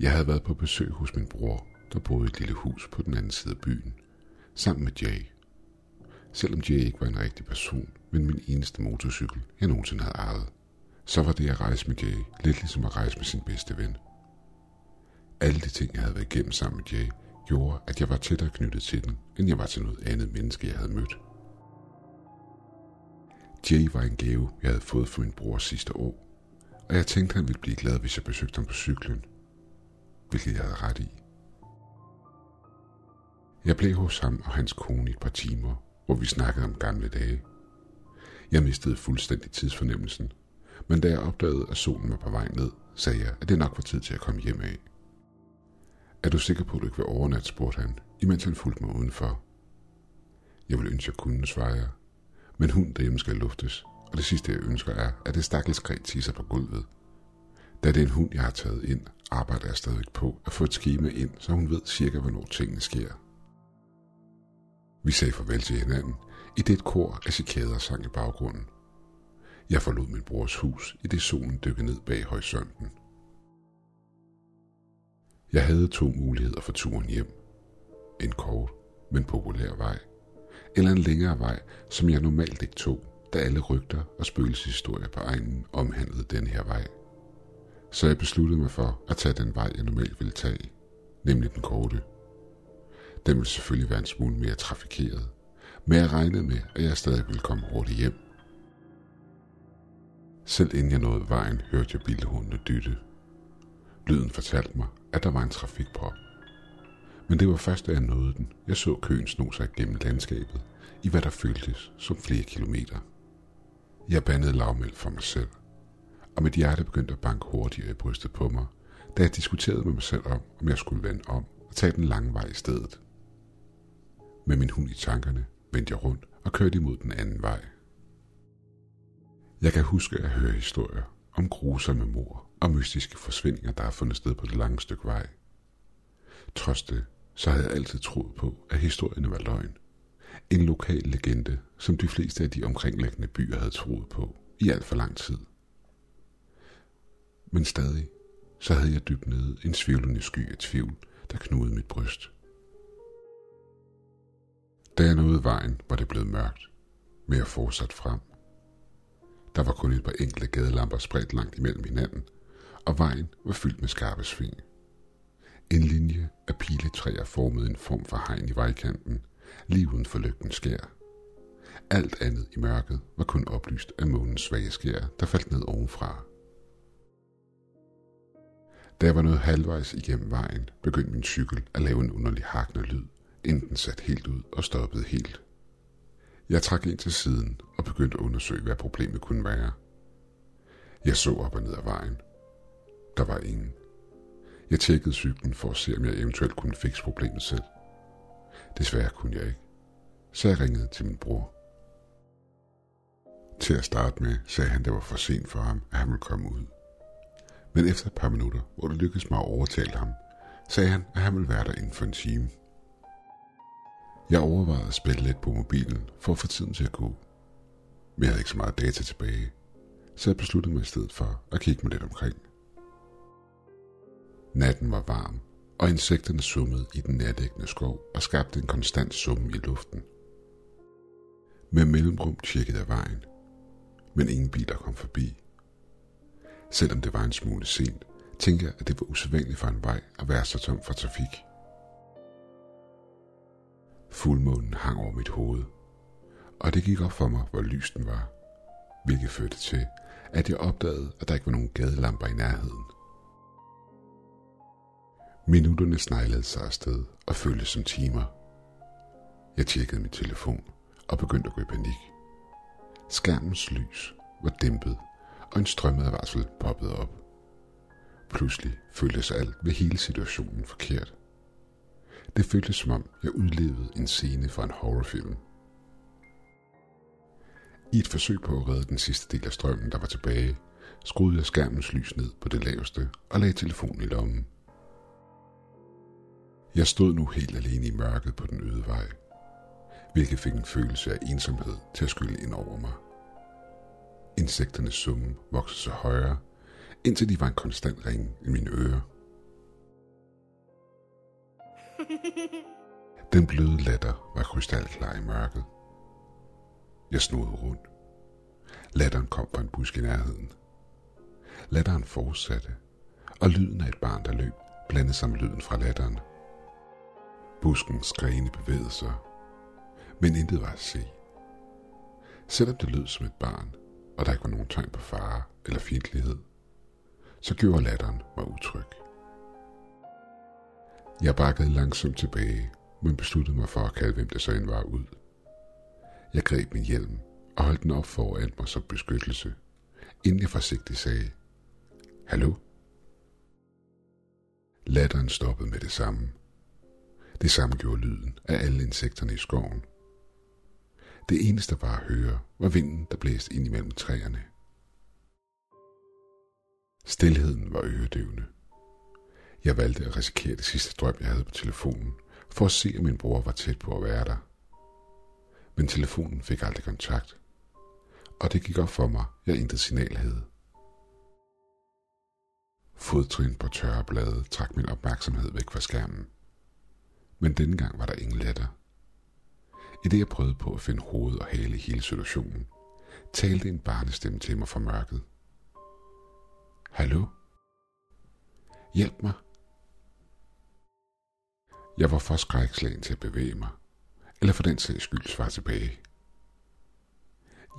Jeg havde været på besøg hos min bror, der boede i et lille hus på den anden side af byen, sammen med Jay. Selvom Jay ikke var en rigtig person, men min eneste motorcykel, jeg nogensinde havde ejet, så var det at rejse med Jay lidt ligesom at rejse med sin bedste ven. Alle de ting, jeg havde været igennem sammen med Jay, gjorde, at jeg var tættere knyttet til den, end jeg var til noget andet menneske, jeg havde mødt. Jay var en gave, jeg havde fået fra min bror sidste år, og jeg tænkte, han ville blive glad, hvis jeg besøgte ham på cyklen, hvilket jeg havde ret i. Jeg blev hos ham og hans kone i et par timer, hvor vi snakkede om gamle dage. Jeg mistede fuldstændig tidsfornemmelsen, men da jeg opdagede, at solen var på vej ned, sagde jeg, at det nok var tid til at komme hjem af. Er du sikker på, at du ikke vil overnatte, spurgte han, imens han fulgte mig udenfor. Jeg vil ønske, at jeg kunne, svarede jeg. Men hun derhjemme skal luftes, og det sidste, jeg ønsker, er, at det stakkels græt tisser på gulvet. Da den hund, jeg har taget ind, arbejder jeg stadig på at få et schema ind, så hun ved cirka, hvornår tingene sker. Vi sagde farvel til hinanden, i det et kor af cikader sang i baggrunden. Jeg forlod min brors hus, i det solen dykkede ned bag horisonten. Jeg havde to muligheder for turen hjem. En kort, men populær vej. Eller en længere vej, som jeg normalt ikke tog, da alle rygter og spøgelseshistorier på egnen omhandlede den her vej. Så jeg besluttede mig for at tage den vej, jeg normalt ville tage, nemlig den korte. Den ville selvfølgelig være en smule mere trafikeret, men jeg regnede med, at jeg stadig ville komme hurtigt hjem. Selv inden jeg nåede vejen, hørte jeg bilhundene dytte. Lyden fortalte mig, at der var en trafikprop. Men det var først, da jeg nåede den, jeg så køen sno sig gennem landskabet, i hvad der føltes som flere kilometer. Jeg bandede lavmæld for mig selv, og mit hjerte begyndte at banke hurtigere i brystet på mig, da jeg diskuterede med mig selv om, om jeg skulle vende om og tage den lange vej i stedet. Med min hund i tankerne vendte jeg rundt og kørte imod den anden vej. Jeg kan huske at høre historier om grusomme mor og mystiske forsvindinger, der har fundet sted på det lange stykke vej. Trods det, så havde jeg altid troet på, at historierne var løgn. En lokal legende, som de fleste af de omkringliggende byer havde troet på i alt for lang tid. Men stadig, så havde jeg dybt nede en svivlende sky af tvivl, der knudede mit bryst. Da jeg nåede vejen, var det blevet mørkt, men jeg fortsatte frem. Der var kun et par enkelte gadelamper spredt langt imellem hinanden, og vejen var fyldt med skarpe sving. En linje af piletræer formede en form for hegn i vejkanten, lige uden for lygten skær. Alt andet i mørket var kun oplyst af månens svage skær, der faldt ned ovenfra. Da jeg var nået halvvejs igennem vejen, begyndte min cykel at lave en underlig hakende lyd, inden den satte helt ud og stoppede helt. Jeg trak ind til siden og begyndte at undersøge, hvad problemet kunne være. Jeg så op og ned ad vejen. Der var ingen. Jeg tjekkede cyklen for at se, om jeg eventuelt kunne fikse problemet selv. Desværre kunne jeg ikke, så jeg ringede til min bror. Til at starte med sagde han, det var for sent for ham, at han ville komme ud. Men efter et par minutter, hvor det lykkedes mig at overtale ham, sagde han, at han ville være der inden for en time. Jeg overvejede at spille lidt på mobilen for at få tiden til at gå. Men jeg havde ikke så meget data tilbage, så jeg besluttede mig i stedet for at kigge mig lidt omkring. Natten var varm, og insekterne summede i den nærliggende skov og skabte en konstant summen i luften. Med mellemrum tjekkede jeg vejen, men ingen biler kom forbi. Selvom det var en smule sent, tænkte jeg, at det var usædvanligt for en vej at være så tom for trafik. Fuldmånen hang over mit hoved, og det gik op for mig, hvor lys den var, hvilket førte til, at jeg opdagede, at der ikke var nogen gadelamper i nærheden. Minutterne sneglede sig afsted og føltes som timer. Jeg tjekkede min telefon og begyndte at gå i panik. Skærmens lys var dæmpet, og en strømadvarsel poppede op. Pludselig føltes alt ved hele situationen forkert. Det føltes som om, jeg udlevede en scene fra en horrorfilm. I et forsøg på at redde den sidste del af strømmen, der var tilbage, skruede jeg skærmens lys ned på det laveste og lagde telefonen i lommen. Jeg stod nu helt alene i mørket på den øde vej, hvilket fik en følelse af ensomhed til at skylle ind over mig. Insekternes summe voksede sig højere, indtil de var en konstant ring i mine ører. Den bløde latter var krystalklar i mørket. Jeg snodede rundt. Latteren kom fra en busk i nærheden. Latteren fortsatte, og lyden af et barn, der løb, blandede sig med lyden fra latteren. Buskens grene bevægede sig, men intet var at se. Selvom det lød som et barn, og der ikke var nogen tegn på fare eller fjendtlighed, så gjorde latteren mig utryg. Jeg bakkede langsomt tilbage, men besluttede mig for at kalde hvem det så end var ud. Jeg greb min hjelm og holdt den op foran mig som beskyttelse, inden jeg forsigtigt sagde, Hallo? Latteren stoppede med det samme. Det samme gjorde lyden af alle insekterne i skoven. Det eneste var at høre, var vinden, der blæste ind imellem træerne. Stilheden var øredøvende. Jeg valgte at risikere det sidste drøm, jeg havde på telefonen, for at se, om min bror var tæt på at være der. Men telefonen fik aldrig kontakt, og det gik op for mig, jeg intet signal havde. Fodtrin på tørre blade trak min opmærksomhed væk fra skærmen. Men denne gang var der ingen letter. I det jeg prøvede på at finde hoved og hale i hele situationen, talte en barnestemme til mig fra mørket. Hallo? Hjælp mig. Jeg var for skrækslagen til at bevæge mig, eller for den sags skyld svare tilbage.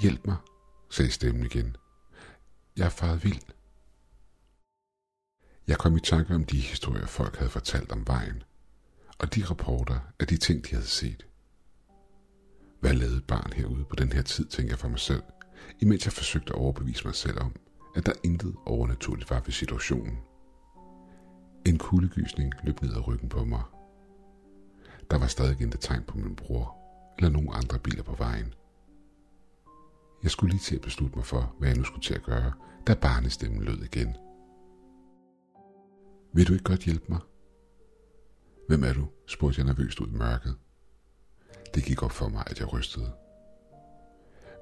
Hjælp mig, sagde stemmen igen. Jeg er faret vild. Jeg kom i tanke om de historier, folk havde fortalt om vejen, og de rapporter af de ting, de havde set. Hvad lavede et barn herude på den her tid, tænkte jeg for mig selv, imens jeg forsøgte at overbevise mig selv om, at der intet overnaturligt var ved situationen. En kuldegysning løb ned ad ryggen på mig. Der var stadig intet tegn på min bror eller nogen andre biler på vejen. Jeg skulle lige til at beslutte mig for, hvad jeg nu skulle til at gøre, da barnestemmen lød igen. Vil du ikke godt hjælpe mig? Hvem er du? spurgte jeg nervøst ud i mørket. Det gik op for mig, at jeg rystede.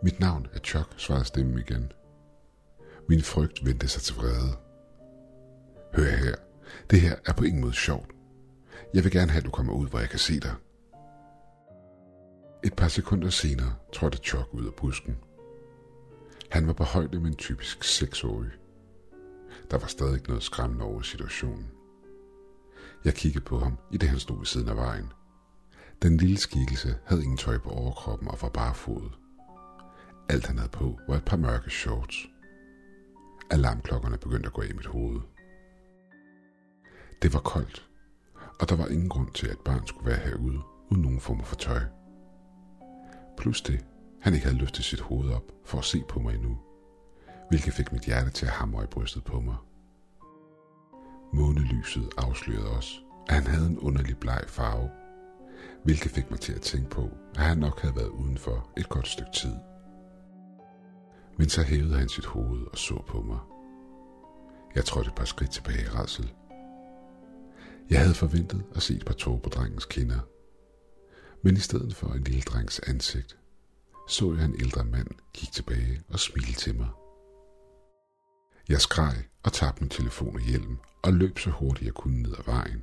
Mit navn er Chuck, svarede stemmen igen. Min frygt vendte sig til vrede. Hør her, det her er på ingen måde sjovt. Jeg vil gerne have, at du kommer ud, hvor jeg kan se dig. Et par sekunder senere trådte Chuck ud af busken. Han var på højde med en typisk seksårig. Der var stadig noget skræmmende over situationen. Jeg kiggede på ham, i det han stod ved siden af vejen. Den lille skikkelse havde ingen tøj på overkroppen og var bare fod. Alt han havde på var et par mørke shorts. Alarmklokkerne begyndte at gå i mit hoved. Det var koldt, og der var ingen grund til, at barn skulle være herude uden nogen form for tøj. Plus det, han ikke havde løftet sit hoved op for at se på mig endnu, hvilket fik mit hjerte til at hamre i brystet på mig. Månelyset afslørede os, at han havde en underlig bleg farve, hvilket fik mig til at tænke på, at han nok havde været udenfor et godt stykke tid. Men så hævede han sit hoved og så på mig. Jeg trådte et par skridt tilbage i rassel. Jeg havde forventet at se et par tårer på drengens kinder. Men i stedet for en lille drengs ansigt, så jeg en ældre mand kigge tilbage og smile til mig. Jeg skreg og tabte min telefon og hjelm og løb så hurtigt jeg kunne ned ad vejen.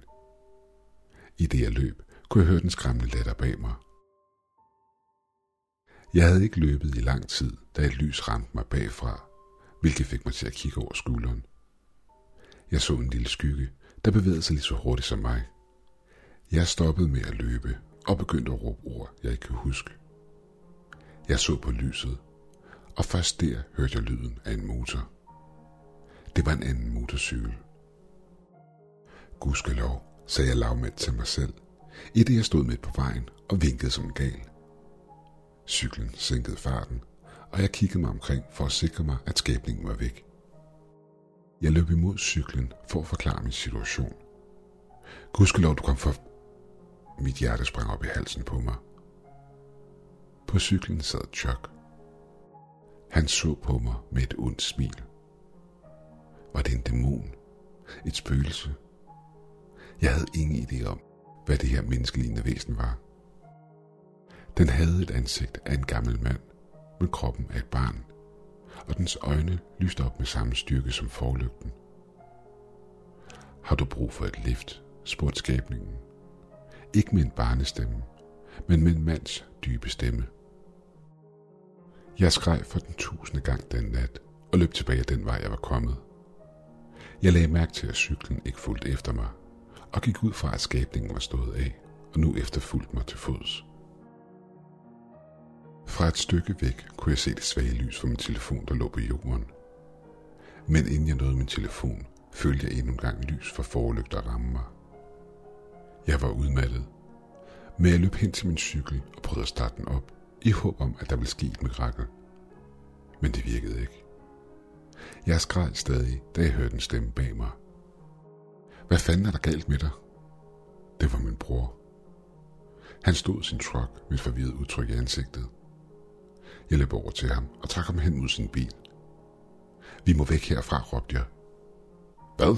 I det jeg løb, kunne jeg høre den skræmmende latter bag mig. Jeg havde ikke løbet i lang tid, da et lys ramte mig bagfra, hvilket fik mig til at kigge over skulderen. Jeg så en lille skygge, der bevægede sig lige så hurtigt som mig. Jeg stoppede med at løbe og begyndte at råbe ord, jeg ikke kunne huske. Jeg så på lyset, og først der hørte jeg lyden af en motor. Det var en anden motorcykel. Gudskelov, sagde jeg lavmæt til mig selv, i det jeg stod midt på vejen og vinkede som en gal. Cyklen sænkede farten, og jeg kiggede mig omkring for at sikre mig, at skabningen var væk. Jeg løb imod cyklen for at forklare min situation. Gudskelov, du kom for... Mit hjerte sprang op i halsen på mig. På cyklen sad Chuck. Han så på mig med et ondt smil. Var det en dæmon? Et spøgelse? Jeg havde ingen idé om, hvad det her menneskelignende væsen var. Den havde et ansigt af en gammel mand, men kroppen af et barn, og dens øjne lyste op med samme styrke som forlygten. Har du brug for et lift? spurgte skabningen. Ikke med en barnestemme, men med en mands dybe stemme. Jeg skreg for den tusinde gang den nat og løb tilbage den vej, jeg var kommet. Jeg lagde mærke til, at cyklen ikke fulgte efter mig, og gik ud fra, at skabningen var stået af, og nu efterfulgte mig til fods. Fra et stykke væk kunne jeg se det svage lys fra min telefon, der lå på jorden. Men inden jeg nåede min telefon, følte jeg endnu en gang lys fra forlygter ramme mig. Jeg var udmattet, men jeg løb hen til min cykel og prøvede at starte den op, i håb om, at der ville ske et mirakel. Men det virkede ikke. Jeg skreg stadig, da jeg hørte en stemme bag mig. Hvad fanden er der galt med dig? Det var min bror. Han stod sin truck med et forvirret udtryk i ansigtet. Jeg løb over til ham og trak ham hen mod sin bil. Vi må væk herfra, råbte jeg. Hvad?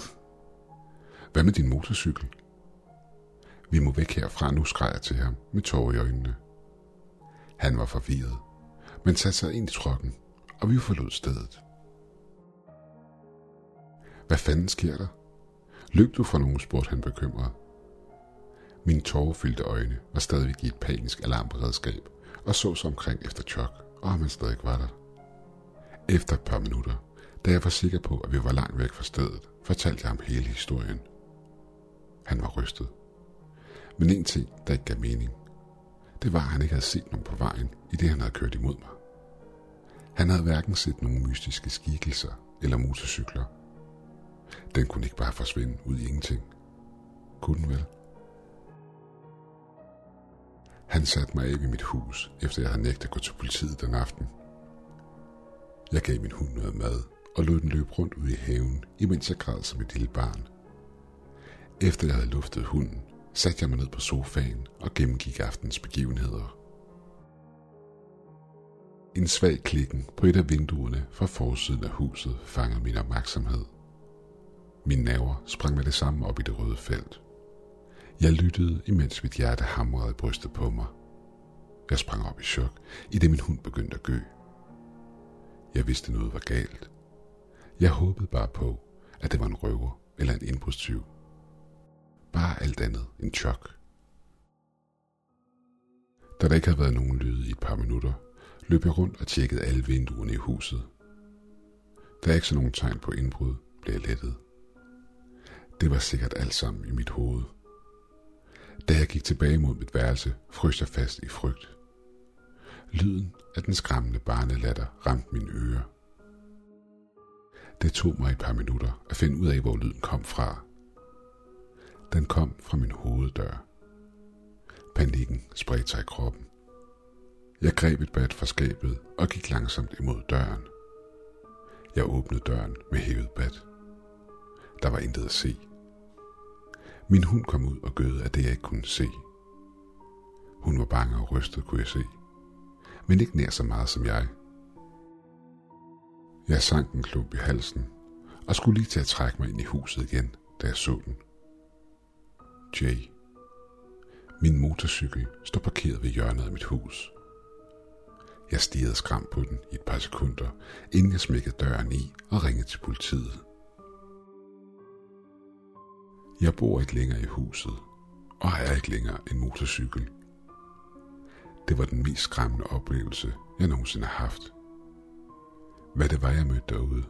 Hvad med din motorcykel? Vi må væk herfra nu, skreg jeg til ham med tårer i øjnene. Han var forvirret, men satte sig ind i trokken, og vi forlod stedet. Hvad fanden sker der? Løb du fra nogen, spurgte han bekymret. Mine tårerfyldte øjne var stadig i et panisk alarmberedskab, og så sig omkring efter Chuck, og om han stadig var der. Efter et par minutter, da jeg var sikker på, at vi var langt væk fra stedet, fortalte jeg ham hele historien. Han var rystet. Men en ting, der ikke gav mening, det var, at han ikke havde set nogen på vejen, i det han havde kørt imod mig. Han havde hverken set nogen mystiske skikkelser eller motorcykler. Den kunne ikke bare forsvinde ud i ingenting. Kunne den vel? Han satte mig af i mit hus, efter jeg havde nægtet at gå til politiet den aften. Jeg gav min hund noget mad og lod den løbe rundt ud i haven, imens jeg græd som et lille barn. Efter jeg havde luftet hunden, satte jeg mig ned på sofaen og gennemgik aftens begivenheder. En svag klikken på et af vinduerne fra forsiden af huset fangede min opmærksomhed. Mine nerver sprang med det samme op i det røde felt. Jeg lyttede, imens mit hjerte hamrede i brystet på mig. Jeg sprang op i chok, i det min hund begyndte at gø. Jeg vidste noget var galt. Jeg håbede bare på, at det var en røver eller en indbrudstyv. Bare alt andet end chok. Da der ikke havde været nogen lyd i et par minutter, løb jeg rundt og tjekkede alle vinduerne i huset. Der er ikke så nogen tegn på indbrud, blev jeg lettet. Det var sikkert alt sammen i mit hoved. Da jeg gik tilbage mod mit værelse, frøs jeg fast i frygt. Lyden af den skræmmende barnelatter ramte mine ører. Det tog mig et par minutter at finde ud af, hvor lyden kom fra. Den kom fra min hoveddør. Panikken spredte sig i kroppen. Jeg greb et bat fra skabet og gik langsomt imod døren. Jeg åbnede døren med hævet bat. Der var intet at se. Min hund kom ud og gød af det, jeg ikke kunne se. Hun var bange og rystet, kunne jeg se. Men ikke nær så meget som jeg. Jeg sank en klump i halsen og skulle lige til at trække mig ind i huset igen, da jeg så den. Jay. Min motorcykel står parkeret ved hjørnet af mit hus. Jeg stirrede skram på den i et par sekunder, inden jeg smækkede døren i og ringede til politiet. Jeg bor ikke længere i huset, og har ikke længere en motorcykel. Det var den mest skræmmende oplevelse, jeg nogensinde har haft. Hvad det var, jeg mødte derude,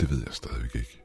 det ved jeg stadigvæk ikke.